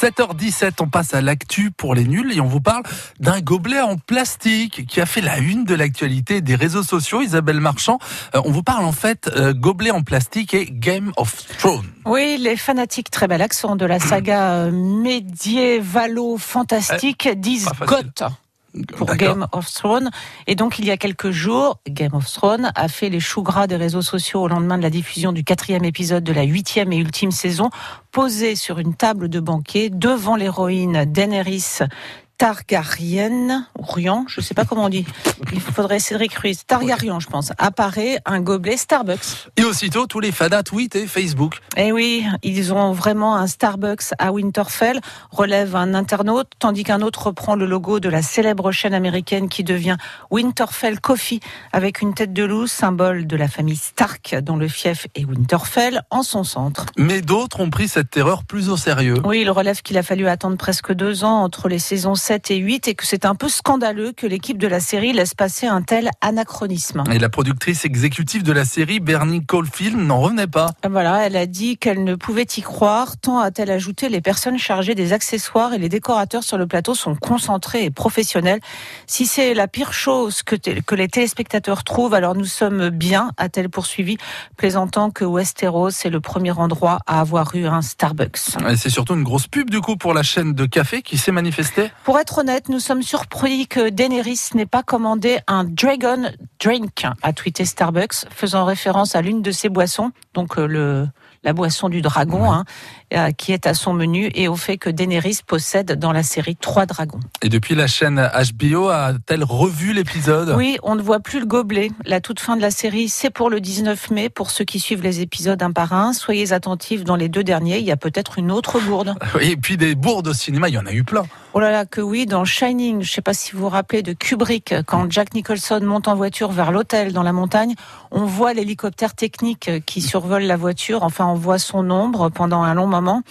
7h17, on passe à l'actu pour les nuls et on vous parle d'un gobelet en plastique qui a fait la une de l'actualité des réseaux sociaux. Isabelle Marchand, euh, on vous parle en fait euh, gobelet en plastique et Game of Thrones. Oui, les fanatiques très bel accent de la saga euh, médiévalo-fantastique disent pas facile. GOT pour. Game of Thrones. Et donc, il y a quelques jours, Game of Thrones a fait les choux gras des réseaux sociaux au lendemain de la diffusion du quatrième épisode de la huitième et ultime saison, posé sur une table de banquet devant l'héroïne Daenerys Targaryen, ou Rian, je sais pas comment on dit. Il faudrait Cédric Ruiz. Targaryen, je pense. Apparaît un gobelet Starbucks. Et aussitôt, tous les fadas tweet et Facebook. Eh oui, ils ont vraiment un Starbucks à Winterfell, relève un internaute, tandis qu'un autre reprend le logo de la célèbre chaîne américaine qui devient Winterfell Coffee, avec une tête de loup, symbole de la famille Stark, dont le fief est Winterfell, en son centre. Mais d'autres ont pris cette terreur plus au sérieux. Oui, il relève qu'il a fallu attendre presque deux ans entre les saisons 7 et 8 et que c'est un peu scandaleux que l'équipe de la série laisse passer un tel anachronisme. Et la productrice exécutive de la série, Bernie Caulfield, n'en revenait pas. Voilà, elle a dit qu'elle ne pouvait y croire, tant a-t-elle ajouté les personnes chargées des accessoires et les décorateurs sur le plateau sont concentrés et professionnels. Si c'est la pire chose que, les téléspectateurs trouvent, alors nous sommes bien, a-t-elle poursuivi, plaisantant que Westeros est le premier endroit à avoir eu un Starbucks. Et C'est surtout une grosse pub du coup pour la chaîne de café qui s'est manifestée. Pour être honnête, nous sommes surpris que Daenerys n'ait pas commandé un Dragon Drink, a tweeté Starbucks, faisant référence à l'une de ses boissons, donc euh, le la boisson du dragon, hein, euh, qui est à son menu, et au fait que Daenerys possède dans la série trois dragons. Et depuis, la chaîne HBO a-t-elle revu l'épisode? Oui, on ne voit plus le gobelet. La toute fin de la série, c'est pour le 19 mai. Pour ceux qui suivent les épisodes un par un, soyez attentifs. Dans les deux derniers, il y a peut-être une autre gourde. Et puis des bourdes au cinéma, il y en a eu plein. Oh là là, que oui, dans Shining, je ne sais pas si vous vous rappelez de Kubrick, quand Jack Nicholson monte en voiture vers l'hôtel dans la montagne, on voit l'hélicoptère technique qui survole la voiture, enfin on voit son ombre pendant un long moment.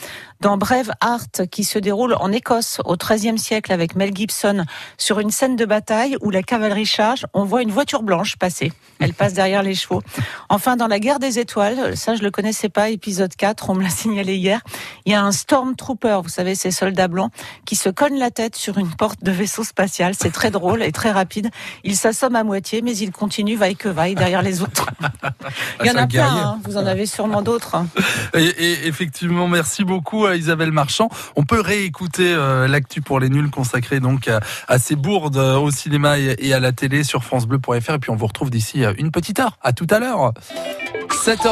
Dans Braveheart, qui se déroule en Écosse au XIIIe siècle avec Mel Gibson, sur une scène de bataille où la cavalerie charge, on voit une voiture blanche passer. Elle passe derrière les chevaux. Enfin, dans la guerre des étoiles, ça je le connaissais pas, épisode 4, on me l'a signalé hier, il y a un Stormtrooper, vous savez, ces soldats blancs, qui se cogne la tête sur une porte de vaisseau spatial. C'est très drôle et très rapide. Il s'assomme à moitié, mais il continue vaille que vaille derrière les autres. Il y en a plein, hein. vous en avez sûrement d'autres. hein. Et, et effectivement, merci beaucoup à Isabelle Marchand. On peut réécouter euh, l'actu pour les nuls consacré donc à, à ces bourdes euh, au cinéma et, et à la télé sur francebleu.fr. Et puis on vous retrouve d'ici euh, une petite heure. À tout à l'heure. 7h